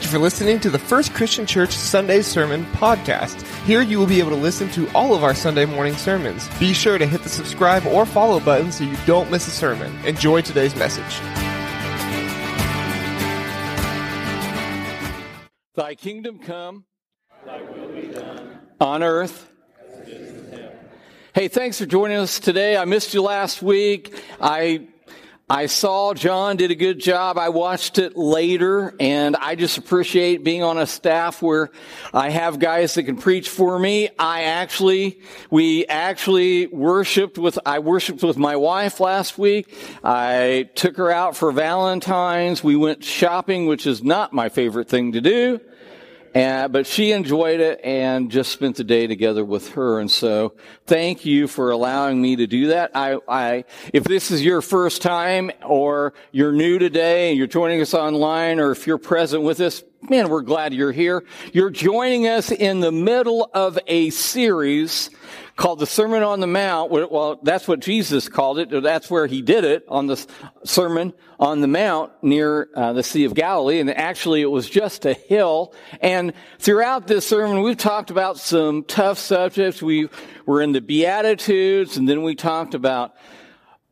Thank you for listening to the First Christian Church Sunday Sermon Podcast. Here you will be able to listen to all of our Sunday morning sermons. Be sure to hit the subscribe or follow button so you don't miss a sermon. Enjoy today's message. Thy kingdom come, thy will be done on earth. Hey, thanks for joining us today. I missed you last week. I I saw John did a good job. I watched it later and I just appreciate being on a staff where I have guys that can preach for me. I actually, we actually worshiped with, I worshiped with my wife last week. I took her out for Valentine's. We went shopping, which is not my favorite thing to do. And, but she enjoyed it and just spent the day together with her. And so thank you for allowing me to do that. I, I, if this is your first time or you're new today and you're joining us online or if you're present with us, man, we're glad you're here. You're joining us in the middle of a series called the Sermon on the Mount. Well, that's what Jesus called it. That's where he did it on the Sermon on the Mount near uh, the Sea of Galilee. And actually, it was just a hill. And throughout this sermon, we've talked about some tough subjects. We were in the Beatitudes, and then we talked about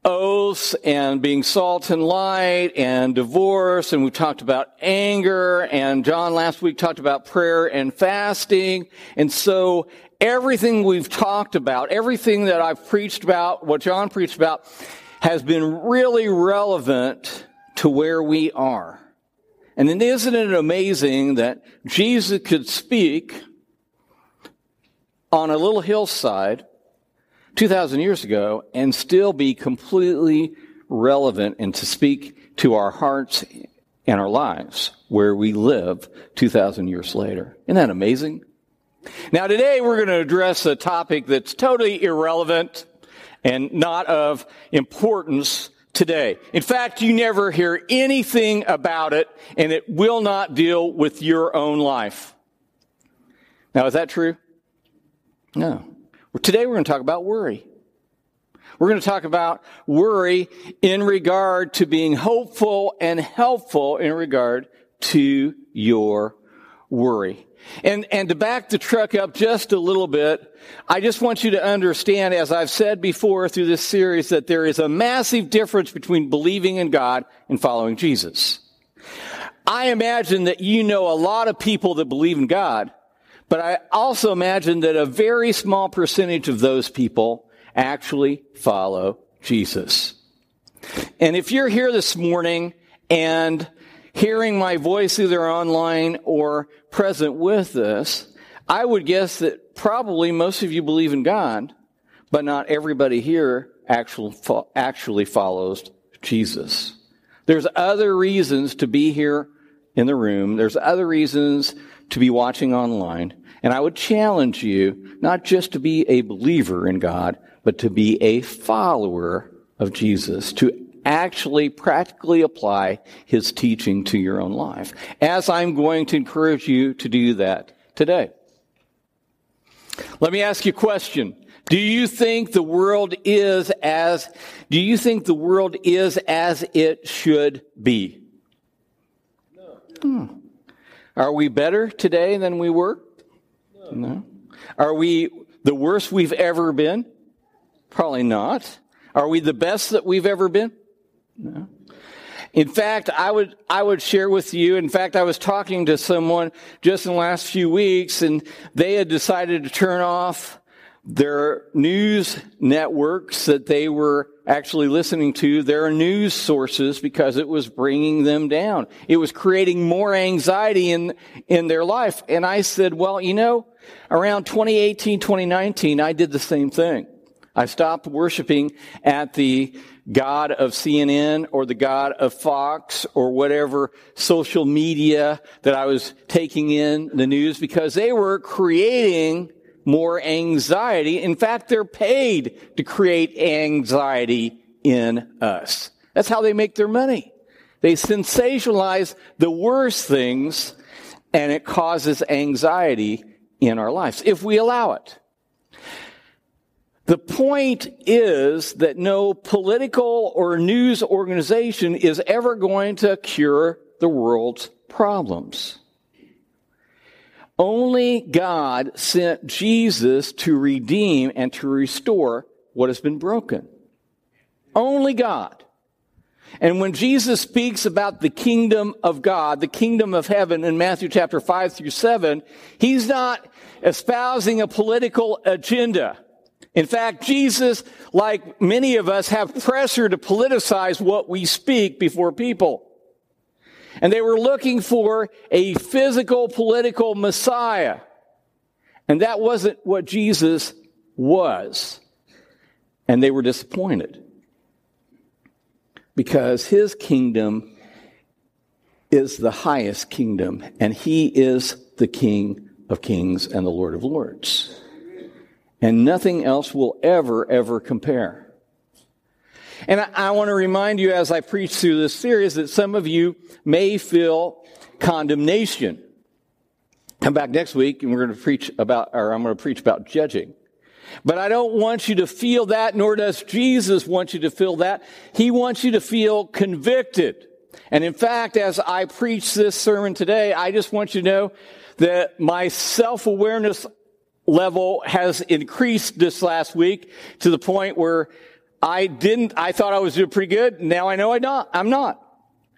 oaths and being salt and light and divorce and we've talked about anger and John last week talked about prayer and fasting and so everything we've talked about, everything that I've preached about, what John preached about, has been really relevant to where we are. And then isn't it amazing that Jesus could speak on a little hillside 2,000 years ago and still be completely relevant and to speak to our hearts and our lives where we live 2,000 years later. Isn't that amazing? Now today we're going to address a topic that's totally irrelevant and not of importance today. In fact, you never hear anything about it and it will not deal with your own life. Now is that true? No. Today we're going to talk about worry. We're going to talk about worry in regard to being hopeful and helpful in regard to your worry. And, and to back the truck up just a little bit, I just want you to understand, as I've said before through this series, that there is a massive difference between believing in God and following Jesus. I imagine that you know a lot of people that believe in God, but I also imagine that a very small percentage of those people actually follow Jesus. And if you're here this morning and hearing my voice either online or present with us, I would guess that probably most of you believe in God, but not everybody here actually, actually follows Jesus. There's other reasons to be here in the room. There's other reasons to be watching online. And I would challenge you not just to be a believer in God, but to be a follower of Jesus, to actually practically apply his teaching to your own life. As I'm going to encourage you to do that today. Let me ask you a question. Do you think the world is as, do you think the world is as it should be? No. Hmm. Are we better today than we were? No. no. Are we the worst we've ever been? Probably not. Are we the best that we've ever been? No. In fact, I would, I would share with you, in fact, I was talking to someone just in the last few weeks and they had decided to turn off their news networks that they were actually listening to, their news sources because it was bringing them down. It was creating more anxiety in, in their life. And I said, well, you know, around 2018, 2019, I did the same thing. I stopped worshiping at the God of CNN or the God of Fox or whatever social media that I was taking in the news because they were creating more anxiety. In fact, they're paid to create anxiety in us. That's how they make their money. They sensationalize the worst things and it causes anxiety in our lives if we allow it. The point is that no political or news organization is ever going to cure the world's problems. Only God sent Jesus to redeem and to restore what has been broken. Only God. And when Jesus speaks about the kingdom of God, the kingdom of heaven in Matthew chapter 5 through 7, he's not espousing a political agenda. In fact, Jesus, like many of us, have pressure to politicize what we speak before people. And they were looking for a physical political Messiah. And that wasn't what Jesus was. And they were disappointed. Because his kingdom is the highest kingdom, and he is the King of kings and the Lord of lords. And nothing else will ever, ever compare. And I, I want to remind you as I preach through this series that some of you may feel condemnation. Come back next week and we're going to preach about, or I'm going to preach about judging. But I don't want you to feel that, nor does Jesus want you to feel that. He wants you to feel convicted. And in fact, as I preach this sermon today, I just want you to know that my self-awareness level has increased this last week to the point where I didn't, I thought I was doing pretty good. Now I know I not, I'm not.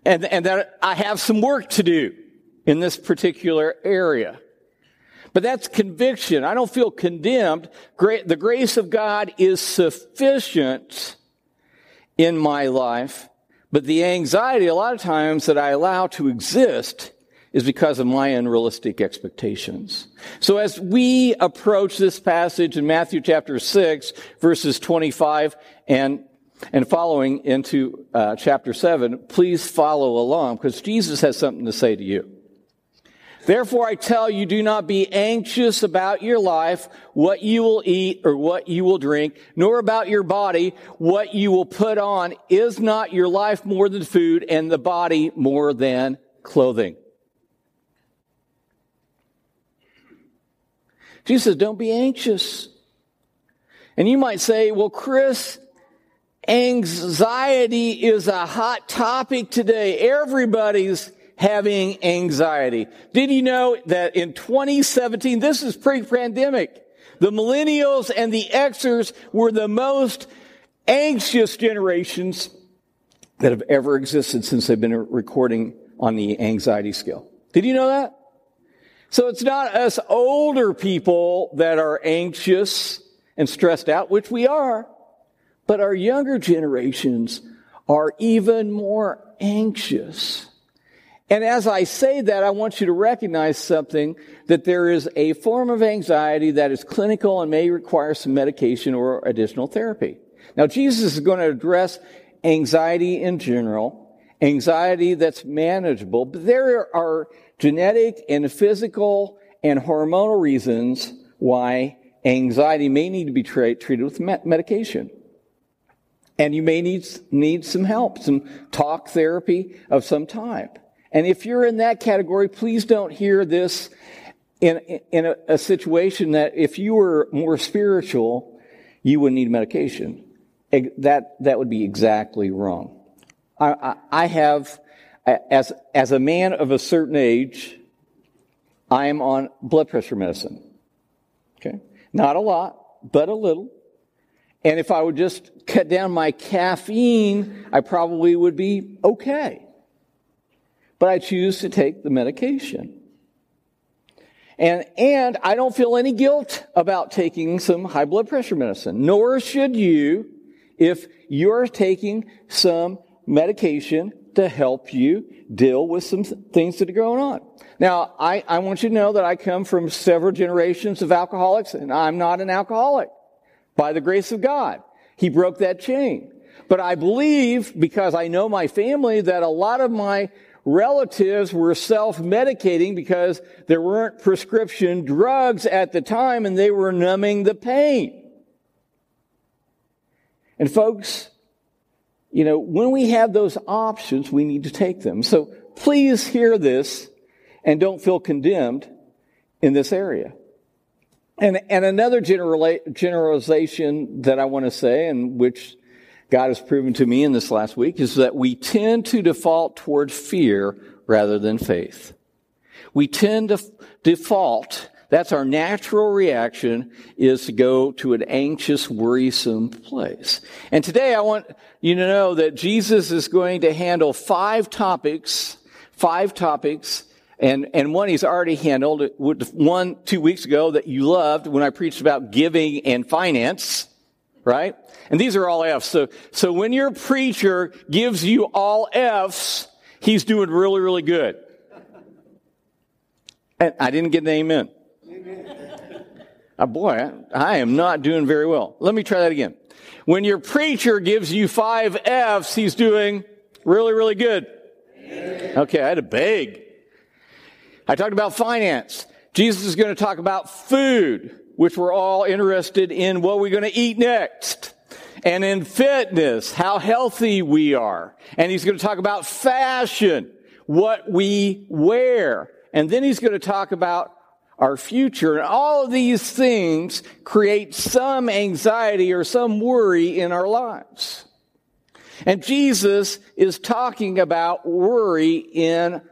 And, and that I have some work to do in this particular area. But that's conviction. I don't feel condemned. The grace of God is sufficient in my life. But the anxiety, a lot of times, that I allow to exist is because of my unrealistic expectations. So as we approach this passage in Matthew chapter 6, verses 25 and, and following into uh, chapter 7, please follow along because Jesus has something to say to you. Therefore I tell you, do not be anxious about your life, what you will eat or what you will drink, nor about your body, what you will put on. Is not your life more than food and the body more than clothing? Jesus says, don't be anxious. And you might say, well, Chris, anxiety is a hot topic today. Everybody's having anxiety. Did you know that in 2017, this is pre-pandemic, the millennials and the Xers were the most anxious generations that have ever existed since they've been recording on the anxiety scale. Did you know that? So it's not us older people that are anxious and stressed out, which we are, but our younger generations are even more anxious. And as I say that, I want you to recognize something that there is a form of anxiety that is clinical and may require some medication or additional therapy. Now, Jesus is going to address anxiety in general, anxiety that's manageable, but there are genetic and physical and hormonal reasons why anxiety may need to be tra- treated with medication. And you may need, need some help, some talk therapy of some type. And if you're in that category, please don't hear this in, in a, a situation that if you were more spiritual, you wouldn't need medication. That, that would be exactly wrong. I, I, I have, as, as a man of a certain age, I am on blood pressure medicine. Okay? Not a lot, but a little. And if I would just cut down my caffeine, I probably would be okay but I choose to take the medication. And, and I don't feel any guilt about taking some high blood pressure medicine, nor should you if you're taking some medication to help you deal with some things that are going on. Now, I, I want you to know that I come from several generations of alcoholics, and I'm not an alcoholic by the grace of God. He broke that chain. But I believe, because I know my family, that a lot of my relatives were self-medicating because there weren't prescription drugs at the time and they were numbing the pain. And folks, you know, when we have those options, we need to take them. So please hear this and don't feel condemned in this area. And, and another generalization that I want to say, and which God has proven to me in this last week is that we tend to default toward fear rather than faith. we tend to f- default, that's our natural reaction, is to go to an anxious, worrisome place. And today I want you to know that Jesus is going to handle five topics, five topics and, and one he's already handled, one two weeks ago that you loved when I preached about giving and finance, right? And these are all F's. So, so when your preacher gives you all F's, he's doing really, really good. And I didn't get an amen. Oh, boy, I am not doing very well. Let me try that again. When your preacher gives you five F's, he's doing really, really good. Okay, I had to beg. I talked about finance. Jesus is going to talk about food, which we're all interested in what we're going to eat next. And in fitness, how healthy we are. And he's going to talk about fashion, what we wear. And then he's going to talk about our future. And all of these things create some anxiety or some worry in our lives. And Jesus is talking about worry in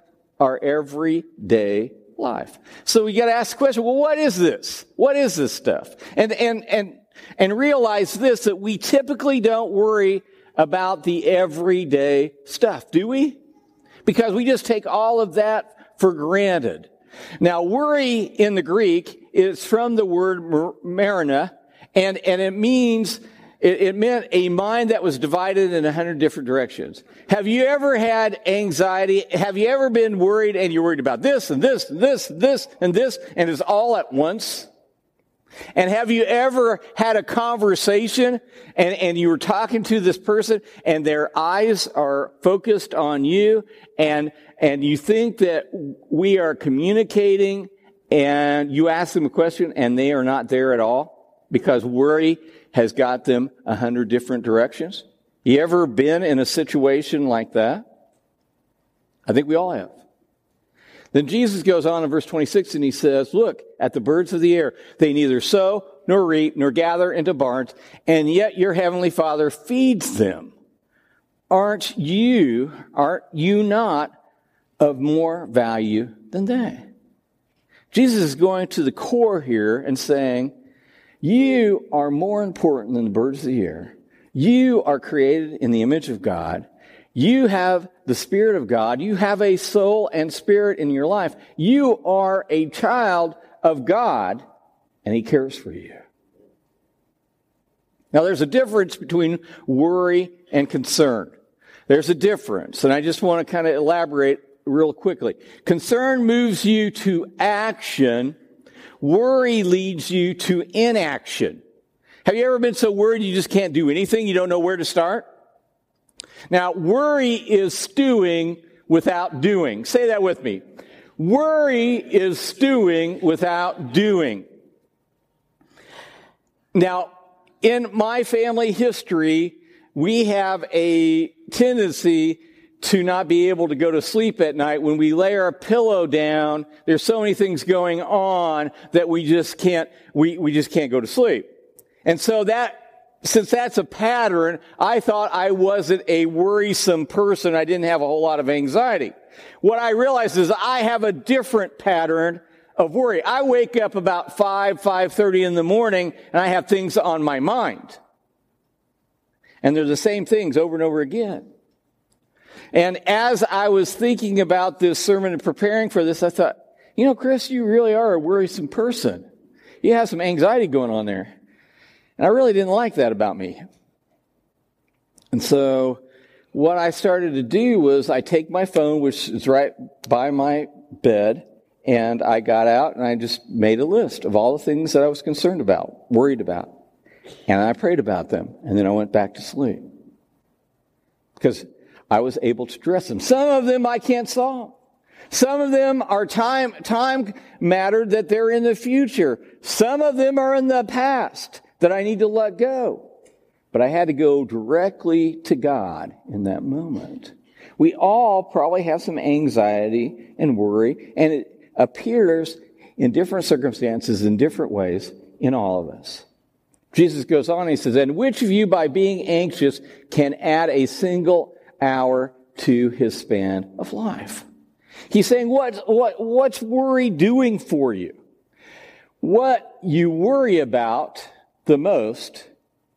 our everyday life. So we got to ask the question, well, what is this? What is this stuff? And, and, and, and realize this, that we typically don't worry about the everyday stuff, do we? Because we just take all of that for granted. Now, worry in the Greek is from the word merimna, and, and it means it, it meant a mind that was divided in a hundred different directions. Have you ever had anxiety? Have you ever been worried and you're worried about this and this and this and this and this and it's all at once? And have you ever had a conversation and, and you were talking to this person and their eyes are focused on you and, and you think that we are communicating and you ask them a question and they are not there at all because worry has got them a hundred different directions? You ever been in a situation like that? I think we all have. Then Jesus goes on in verse 26 and he says, Look at the birds of the air. They neither sow nor reap nor gather into barns, and yet your heavenly Father feeds them. Aren't you, aren't you not of more value than they? Jesus is going to the core here and saying, you are more important than the birds of the air. You are created in the image of God. You have the Spirit of God. You have a soul and spirit in your life. You are a child of God, and He cares for you. Now, there's a difference between worry and concern. There's a difference, and I just want to kind of elaborate real quickly. Concern moves you to action Worry leads you to inaction. Have you ever been so worried you just can't do anything? You don't know where to start? Now, worry is stewing without doing. Say that with me. Worry is stewing without doing. Now, in my family history, we have a tendency to not be able to go to sleep at night when we lay our pillow down there's so many things going on that we just can't we, we just can't go to sleep and so that since that's a pattern i thought i wasn't a worrisome person. I didn't have a whole lot of anxiety. What i realized is i have a different pattern of worry. I wake up about 5 5.30 in the morning and i have things on my mind. And they're the same things over and over again. And as I was thinking about this sermon and preparing for this, I thought, you know, Chris, you really are a worrisome person. You have some anxiety going on there. And I really didn't like that about me. And so what I started to do was I take my phone, which is right by my bed, and I got out and I just made a list of all the things that I was concerned about, worried about. And I prayed about them. And then I went back to sleep. Because I was able to address them. Some of them I can't solve. Some of them are time, time matter that they're in the future. Some of them are in the past that I need to let go. But I had to go directly to God in that moment. We all probably have some anxiety and worry, and it appears in different circumstances in different ways in all of us. Jesus goes on, he says, And which of you by being anxious can add a single hour to his span of life. He's saying, what, what, what's worry doing for you? What you worry about the most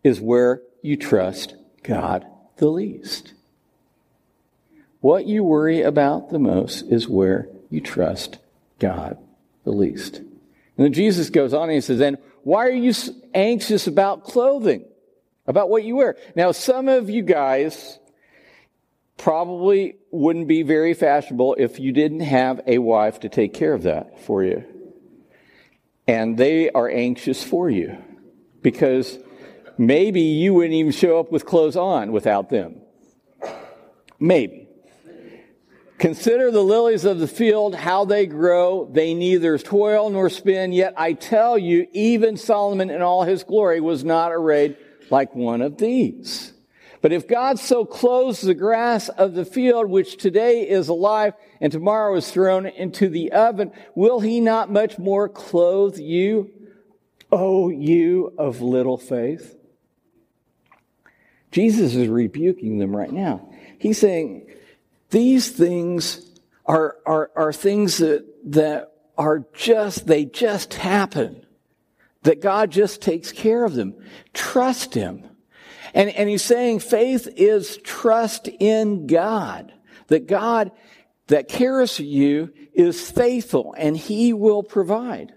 is where you trust God the least. What you worry about the most is where you trust God the least. And then Jesus goes on and he says, then why are you anxious about clothing? About what you wear? Now, some of you guys probably wouldn't be very fashionable if you didn't have a wife to take care of that for you. And they are anxious for you because maybe you wouldn't even show up with clothes on without them. Maybe. Consider the lilies of the field, how they grow. They neither toil nor spin. Yet I tell you, even Solomon in all his glory was not arrayed like one of these. But if God so clothes the grass of the field, which today is alive and tomorrow is thrown into the oven, will he not much more clothe you, O you of little faith? Jesus is rebuking them right now. He's saying, these things are, are, are things that, that are just, they just happen. That God just takes care of them. Trust Him. And, and He's saying faith is trust in God. That God that cares for you is faithful and He will provide.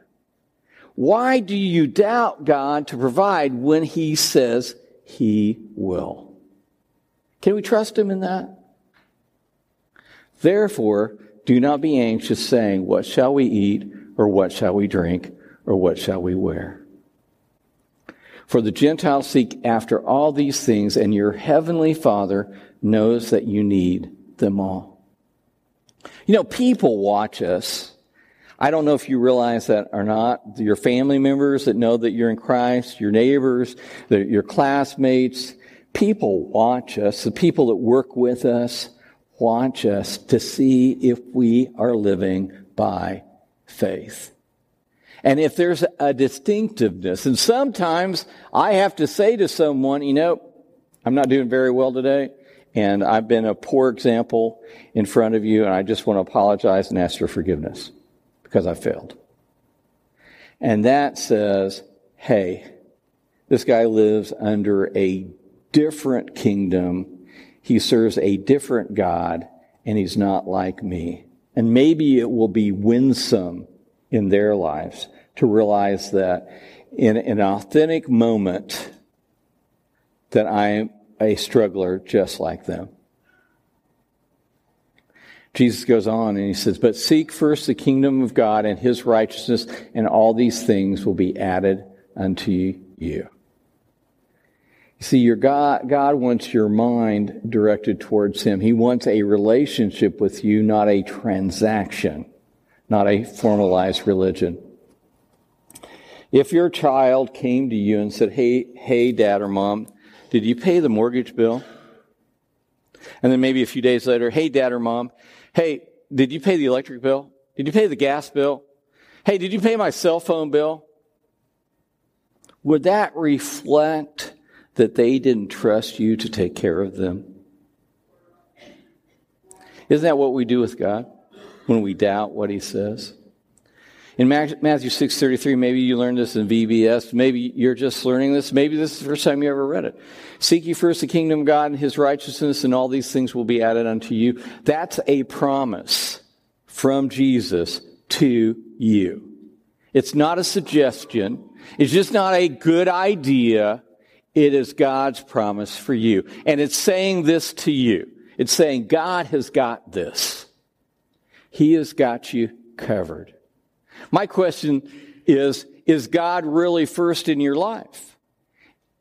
Why do you doubt God to provide when He says He will? Can we trust Him in that? Therefore, do not be anxious, saying, What shall we eat, or what shall we drink, or what shall we wear? For the Gentiles seek after all these things, and your heavenly Father knows that you need them all. You know, people watch us. I don't know if you realize that or not. Your family members that know that you're in Christ, your neighbors, your classmates, people watch us, the people that work with us watch us to see if we are living by faith. And if there's a distinctiveness, and sometimes I have to say to someone, you know, I'm not doing very well today, and I've been a poor example in front of you, and I just want to apologize and ask for forgiveness because I failed. And that says, hey, this guy lives under a different kingdom he serves a different God and he's not like me. And maybe it will be winsome in their lives to realize that in an authentic moment that I'm a struggler just like them. Jesus goes on and he says, But seek first the kingdom of God and his righteousness, and all these things will be added unto you. You See, your God, God wants your mind directed towards Him. He wants a relationship with you, not a transaction, not a formalized religion. If your child came to you and said, Hey, hey, dad or mom, did you pay the mortgage bill? And then maybe a few days later, Hey, dad or mom, hey, did you pay the electric bill? Did you pay the gas bill? Hey, did you pay my cell phone bill? Would that reflect that they didn't trust you to take care of them? Isn't that what we do with God when we doubt what He says? In Matthew 6.33, maybe you learned this in VBS. Maybe you're just learning this. Maybe this is the first time you ever read it. Seek ye first the kingdom of God and His righteousness, and all these things will be added unto you. That's a promise from Jesus to you. It's not a suggestion. It's just not a good idea. It is God's promise for you. And it's saying this to you. It's saying God has got this. He has got you covered. My question is, is God really first in your life?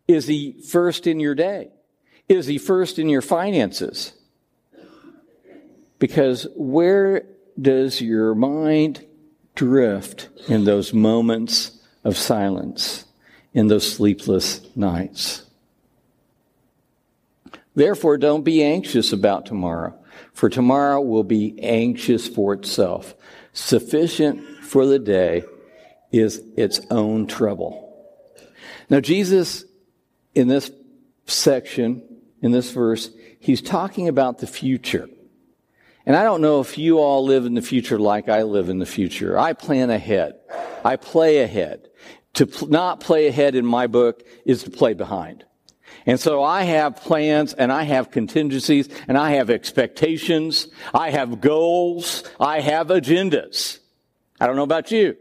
Is he first in your day? Is he first in your finances? Because where does your mind drift in those moments of silence? in those sleepless nights. Therefore, don't be anxious about tomorrow, for tomorrow will be anxious for itself. Sufficient for the day is its own trouble. Now, Jesus, in this section, in this verse, he's talking about the future. And I don't know if you all live in the future like I live in the future. I plan ahead. I play ahead. To pl- not play ahead in my book is to play behind. And so I have plans and I have contingencies and I have expectations. I have goals. I have agendas. I don't know about you.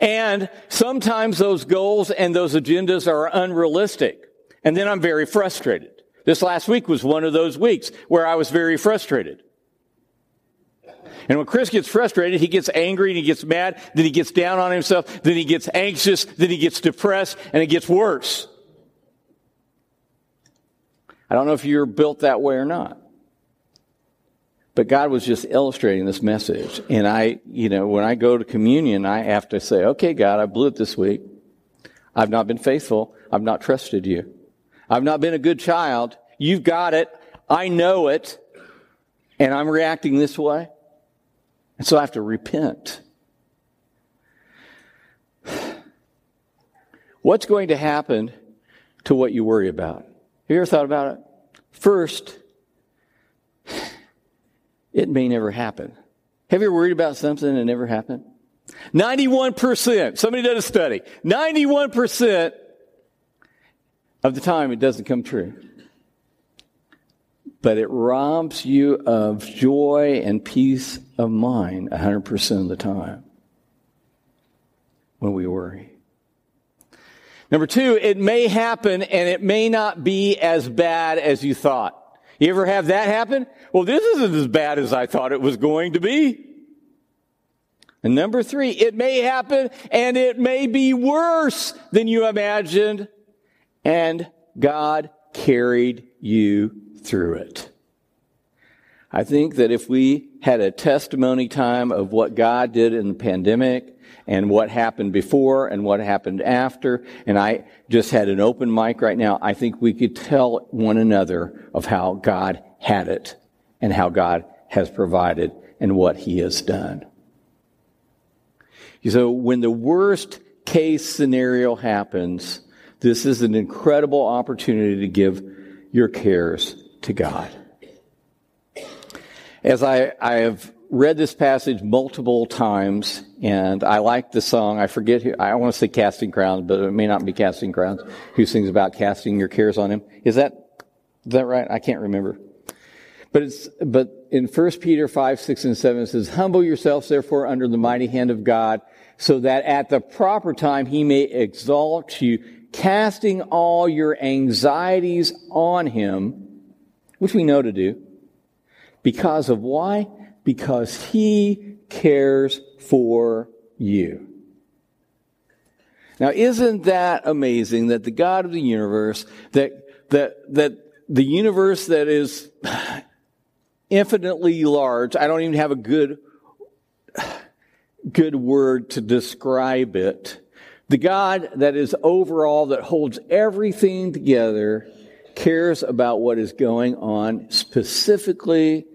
And sometimes those goals and those agendas are unrealistic. And then I'm very frustrated. This last week was one of those weeks where I was very frustrated. And when Chris gets frustrated, he gets angry and he gets mad, then he gets down on himself, then he gets anxious, then he gets depressed, and it gets worse. I don't know if you're built that way or not. But God was just illustrating this message. And I, you know, when I go to communion, I have to say, okay, God, I blew it this week. I've not been faithful. I've not trusted you. I've not been a good child. You've got it. I know it. And I'm reacting this way. And so I have to repent. What's going to happen to what you worry about? Have you ever thought about it? First, it may never happen. Have you ever worried about something and it never happened? 91%, somebody did a study, 91% of the time it doesn't come true. But it robs you of joy and peace of mind 100% of the time when we worry. Number two, it may happen and it may not be as bad as you thought. You ever have that happen? Well, this isn't as bad as I thought it was going to be. And number three, it may happen and it may be worse than you imagined. And God carried you through it. I think that if we had a testimony time of what God did in the pandemic and what happened before and what happened after, and I just had an open mic right now, I think we could tell one another of how God had it and how God has provided and what He has done. So when the worst case scenario happens, this is an incredible opportunity to give your cares to God. As I, I have read this passage multiple times, and I like the song. I forget who, I want to say Casting Crowns, but it may not be Casting Crowns, who sings about casting your cares on him. Is that, is that right? I can't remember. But it's, but in 1 Peter 5, 6, and 7 it says, Humble yourselves therefore under the mighty hand of God, so that at the proper time he may exalt you, casting all your anxieties on him, which we know to do because of why? Because he cares for you. Now, isn't that amazing that the God of the universe, that, that, that the universe that is infinitely large, I don't even have a good, good word to describe it. The God that is overall, that holds everything together, cares about what is going on specifically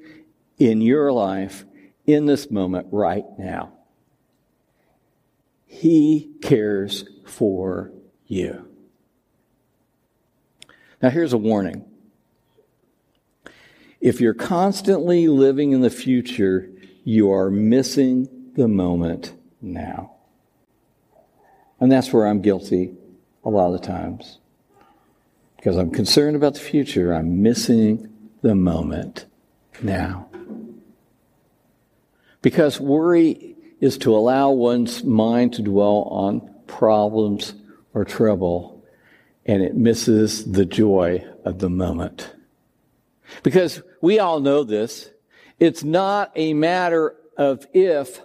in your life in this moment right now. He cares for you. Now, here's a warning. If you're constantly living in the future, you are missing the moment now. And that's where I'm guilty a lot of the times. Because I'm concerned about the future, I'm missing the moment now. Because worry is to allow one's mind to dwell on problems or trouble, and it misses the joy of the moment. Because we all know this. It's not a matter of if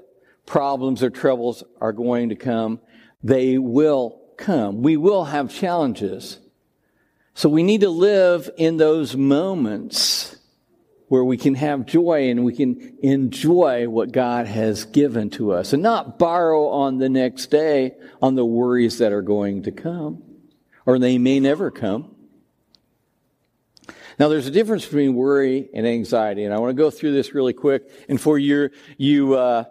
problems or troubles are going to come. They will come. We will have challenges. So we need to live in those moments where we can have joy and we can enjoy what God has given to us and not borrow on the next day on the worries that are going to come or they may never come. Now, there's a difference between worry and anxiety, and I want to go through this really quick. And for your you uh,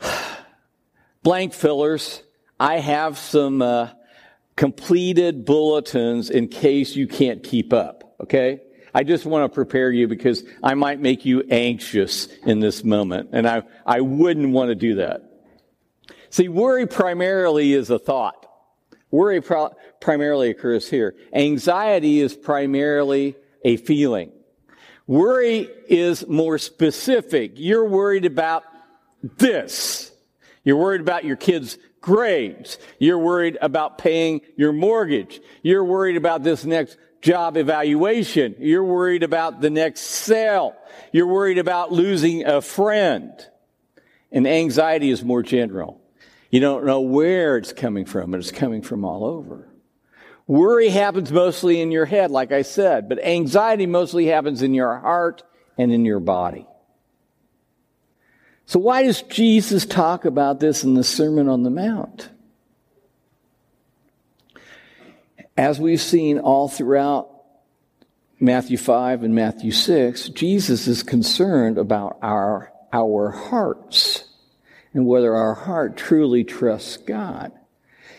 blank fillers, I have some uh, completed bulletins in case you can't keep up. Okay, I just want to prepare you because I might make you anxious in this moment. And I, I wouldn't want to do that. See, worry primarily is a thought. Worry pro- primarily occurs here. Anxiety is primarily a feeling. Worry is more specific. You're worried about this. You're worried about your kids' grades. You're worried about paying your mortgage. You're worried about this next job evaluation. You're worried about the next sale. You're worried about losing a friend. And anxiety is more general. You don't know where it's coming from, but it's coming from all over. Worry happens mostly in your head, like I said, but anxiety mostly happens in your heart and in your body. So why does Jesus talk about this in the Sermon on the Mount? As we've seen all throughout Matthew 5 and Matthew 6, Jesus is concerned about our, our hearts and whether our heart truly trusts God.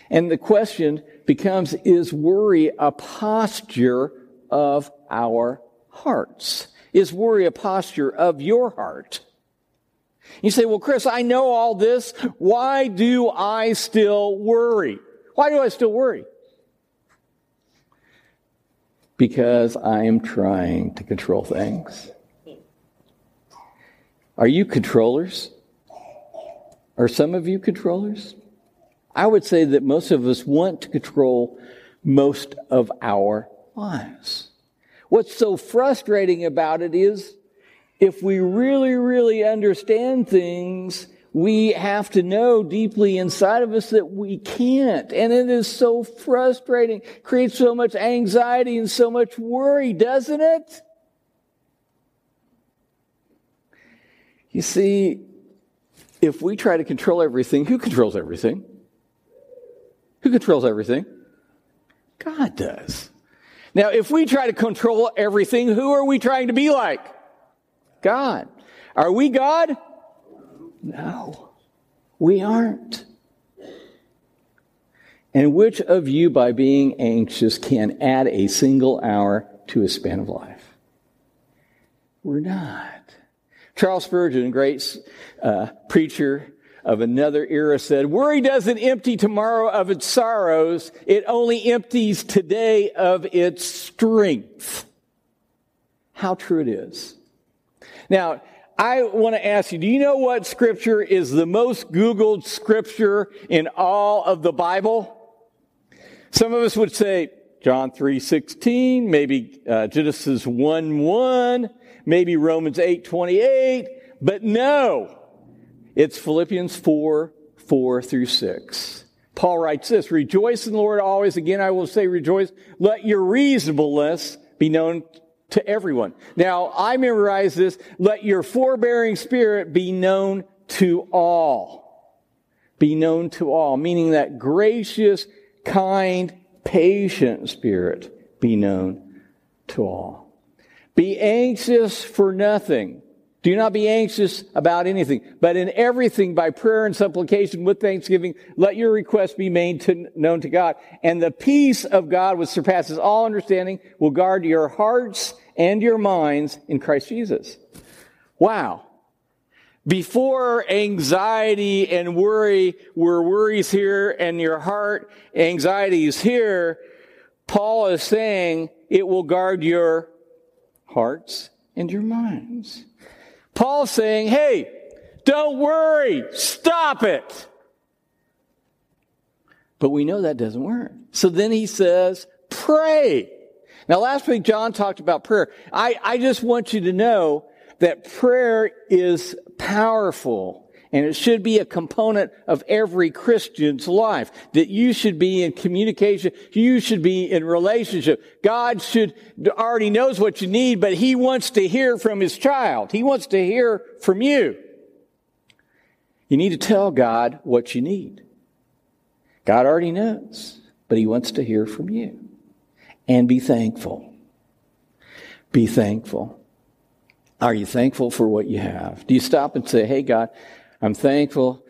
And the question becomes, is worry a posture of our hearts? Is worry a posture of your heart? You say, well, Chris, I know all this. Why do I still worry? Why do I still worry? Because I am trying to control things. Are you controllers? Are some of you controllers? I would say that most of us want to control most of our lives. What's so frustrating about it is if we really, really understand things, we have to know deeply inside of us that we can't. And it is so frustrating, creates so much anxiety and so much worry, doesn't it? You see, if we try to control everything, who controls everything? Who controls everything? God does. Now, if we try to control everything, who are we trying to be like? God. Are we God? No, we aren't. And which of you, by being anxious, can add a single hour to a span of life? We're not. Charles Spurgeon, great uh, preacher of another era, said, Worry doesn't empty tomorrow of its sorrows, it only empties today of its strength. How true it is. Now, I want to ask you, do you know what scripture is the most Googled scripture in all of the Bible? Some of us would say John 3.16, maybe uh, Genesis 1.1, maybe Romans 8, 28, but no, it's Philippians 4, 4 through 6. Paul writes this, rejoice in the Lord always. Again, I will say rejoice. Let your reasonableness be known to everyone. Now, I memorize this. Let your forbearing spirit be known to all. Be known to all, meaning that gracious, kind, patient spirit be known to all. Be anxious for nothing. Do not be anxious about anything, but in everything by prayer and supplication with thanksgiving, let your requests be made to, known to God. And the peace of God, which surpasses all understanding, will guard your hearts and your minds in Christ Jesus. Wow. Before anxiety and worry were worries here and your heart anxiety is here, Paul is saying it will guard your hearts and your minds. Paul's saying, hey, don't worry, stop it. But we know that doesn't work. So then he says, pray. Now last week John talked about prayer. I, I just want you to know that prayer is powerful and it should be a component of every Christian's life. That you should be in communication. You should be in relationship. God should already knows what you need, but He wants to hear from His child. He wants to hear from you. You need to tell God what you need. God already knows, but He wants to hear from you. And be thankful. Be thankful. Are you thankful for what you have? Do you stop and say, Hey, God, I'm thankful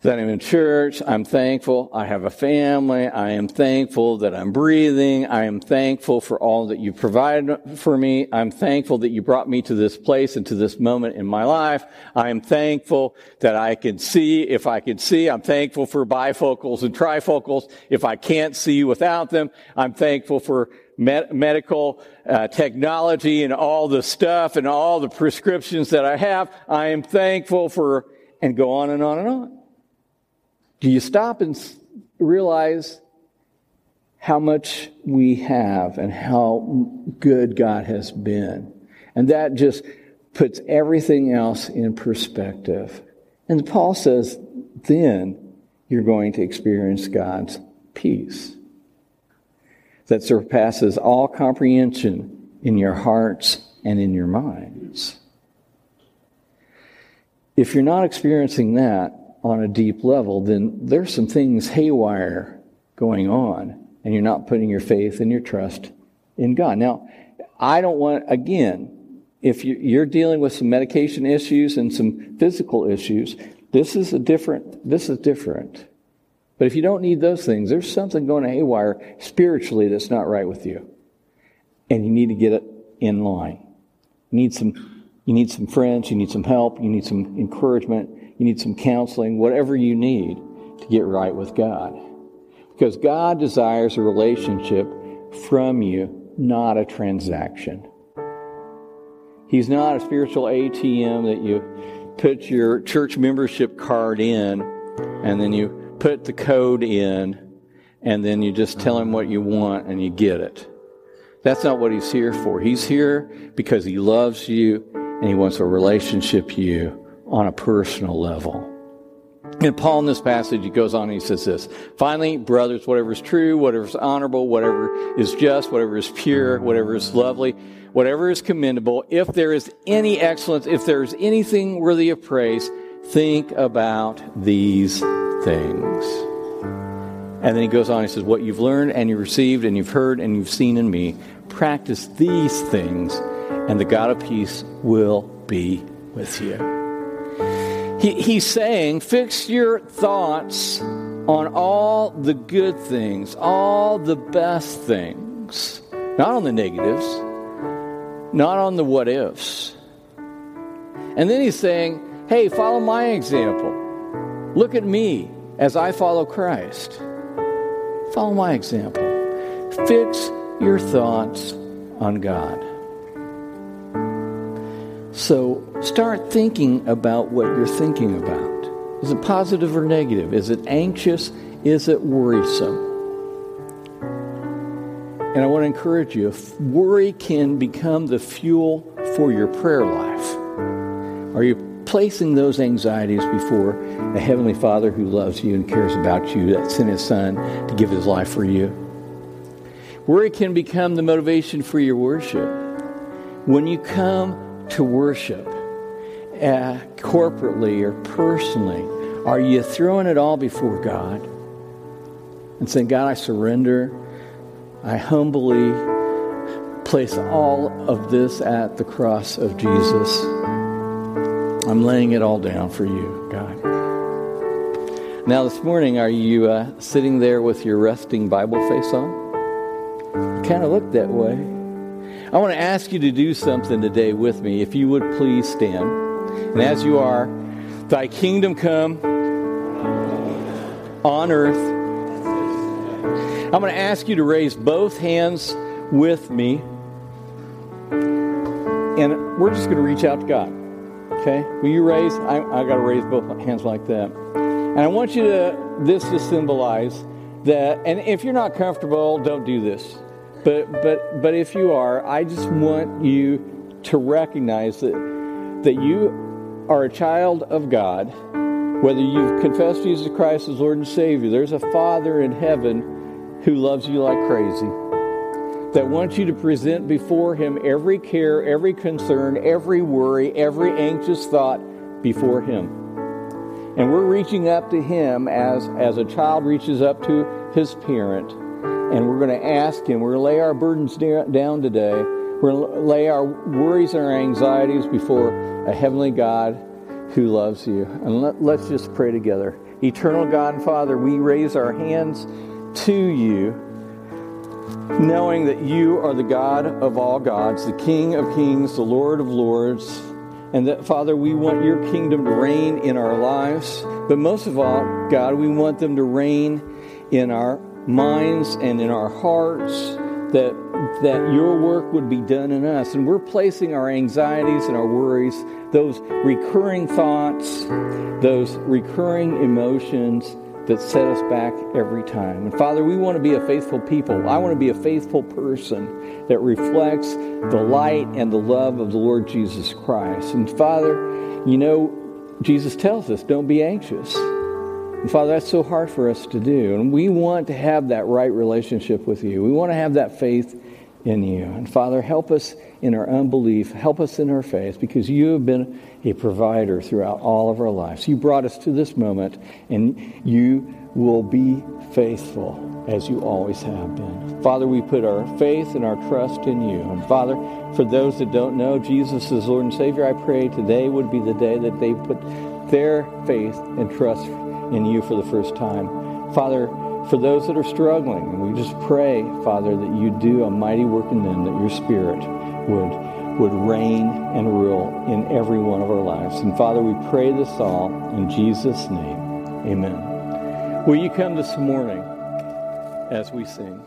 that I'm in church. I'm thankful I have a family. I am thankful that I'm breathing. I am thankful for all that you provided for me. I'm thankful that you brought me to this place and to this moment in my life. I am thankful that I can see if I can see. I'm thankful for bifocals and trifocals if I can't see without them. I'm thankful for med- medical uh, technology and all the stuff and all the prescriptions that I have. I am thankful for, and go on and on and on. Do you stop and realize how much we have and how good God has been? And that just puts everything else in perspective. And Paul says, then you're going to experience God's peace that surpasses all comprehension in your hearts and in your minds. If you're not experiencing that, on a deep level, then there's some things haywire going on, and you're not putting your faith and your trust in God. Now, I don't want, again, if you're dealing with some medication issues and some physical issues, this is a different, this is different. But if you don't need those things, there's something going haywire spiritually that's not right with you. And you need to get it in line. You need some, you need some friends, you need some help, you need some encouragement, you need some counseling, whatever you need to get right with God. Because God desires a relationship from you, not a transaction. He's not a spiritual ATM that you put your church membership card in and then you put the code in and then you just tell him what you want and you get it. That's not what he's here for. He's here because he loves you and he wants a relationship you on a personal level. And Paul in this passage, he goes on and he says this Finally, brothers, whatever is true, whatever is honorable, whatever is just, whatever is pure, whatever is lovely, whatever is commendable, if there is any excellence, if there is anything worthy of praise, think about these things. And then he goes on, he says, What you've learned and you've received and you've heard and you've seen in me, practice these things, and the God of peace will be with you. He, he's saying, fix your thoughts on all the good things, all the best things, not on the negatives, not on the what ifs. And then he's saying, hey, follow my example. Look at me as I follow Christ. Follow my example. Fix your thoughts on God. So start thinking about what you're thinking about. Is it positive or negative? Is it anxious? Is it worrisome? And I want to encourage you worry can become the fuel for your prayer life, are you placing those anxieties before a Heavenly Father who loves you and cares about you, that sent His Son to give His life for you? Worry can become the motivation for your worship. When you come to worship uh, corporately or personally? Are you throwing it all before God and saying, God, I surrender? I humbly place all of this at the cross of Jesus. I'm laying it all down for you, God. Now, this morning, are you uh, sitting there with your resting Bible face on? You kind of look that way. I want to ask you to do something today with me. If you would please stand. And as you are, thy kingdom come on earth. I'm going to ask you to raise both hands with me. And we're just going to reach out to God. Okay? Will you raise? I, I got to raise both hands like that. And I want you to, this to symbolize that, and if you're not comfortable, don't do this. But but but if you are, I just want you to recognize that that you are a child of God. Whether you've confessed Jesus Christ as Lord and Savior, there's a Father in heaven who loves you like crazy. That wants you to present before Him every care, every concern, every worry, every anxious thought before Him. And we're reaching up to Him as, as a child reaches up to his parent and we're going to ask Him, we're going to lay our burdens down today. We're going to lay our worries and our anxieties before a heavenly God who loves you. And let, let's just pray together. eternal God and Father, we raise our hands to you, knowing that you are the God of all gods, the King of kings, the Lord of lords, and that, Father, we want your kingdom to reign in our lives. But most of all, God, we want them to reign in our minds and in our hearts that that your work would be done in us. And we're placing our anxieties and our worries those recurring thoughts those recurring emotions that set us back every time. And father we want to be a faithful people. I want to be a faithful person that reflects the light and the love of the lord jesus christ. And father you know jesus tells us don't be anxious Father, that's so hard for us to do. And we want to have that right relationship with you. We want to have that faith in you. And Father, help us in our unbelief. Help us in our faith because you have been a provider throughout all of our lives. You brought us to this moment and you will be faithful as you always have been. Father, we put our faith and our trust in you. And Father, for those that don't know Jesus as Lord and Savior, I pray today would be the day that they put their faith and trust in you for the first time. Father, for those that are struggling, we just pray, Father, that you do a mighty work in them, that your spirit would would reign and rule in every one of our lives. And Father, we pray this all in Jesus' name. Amen. Will you come this morning as we sing?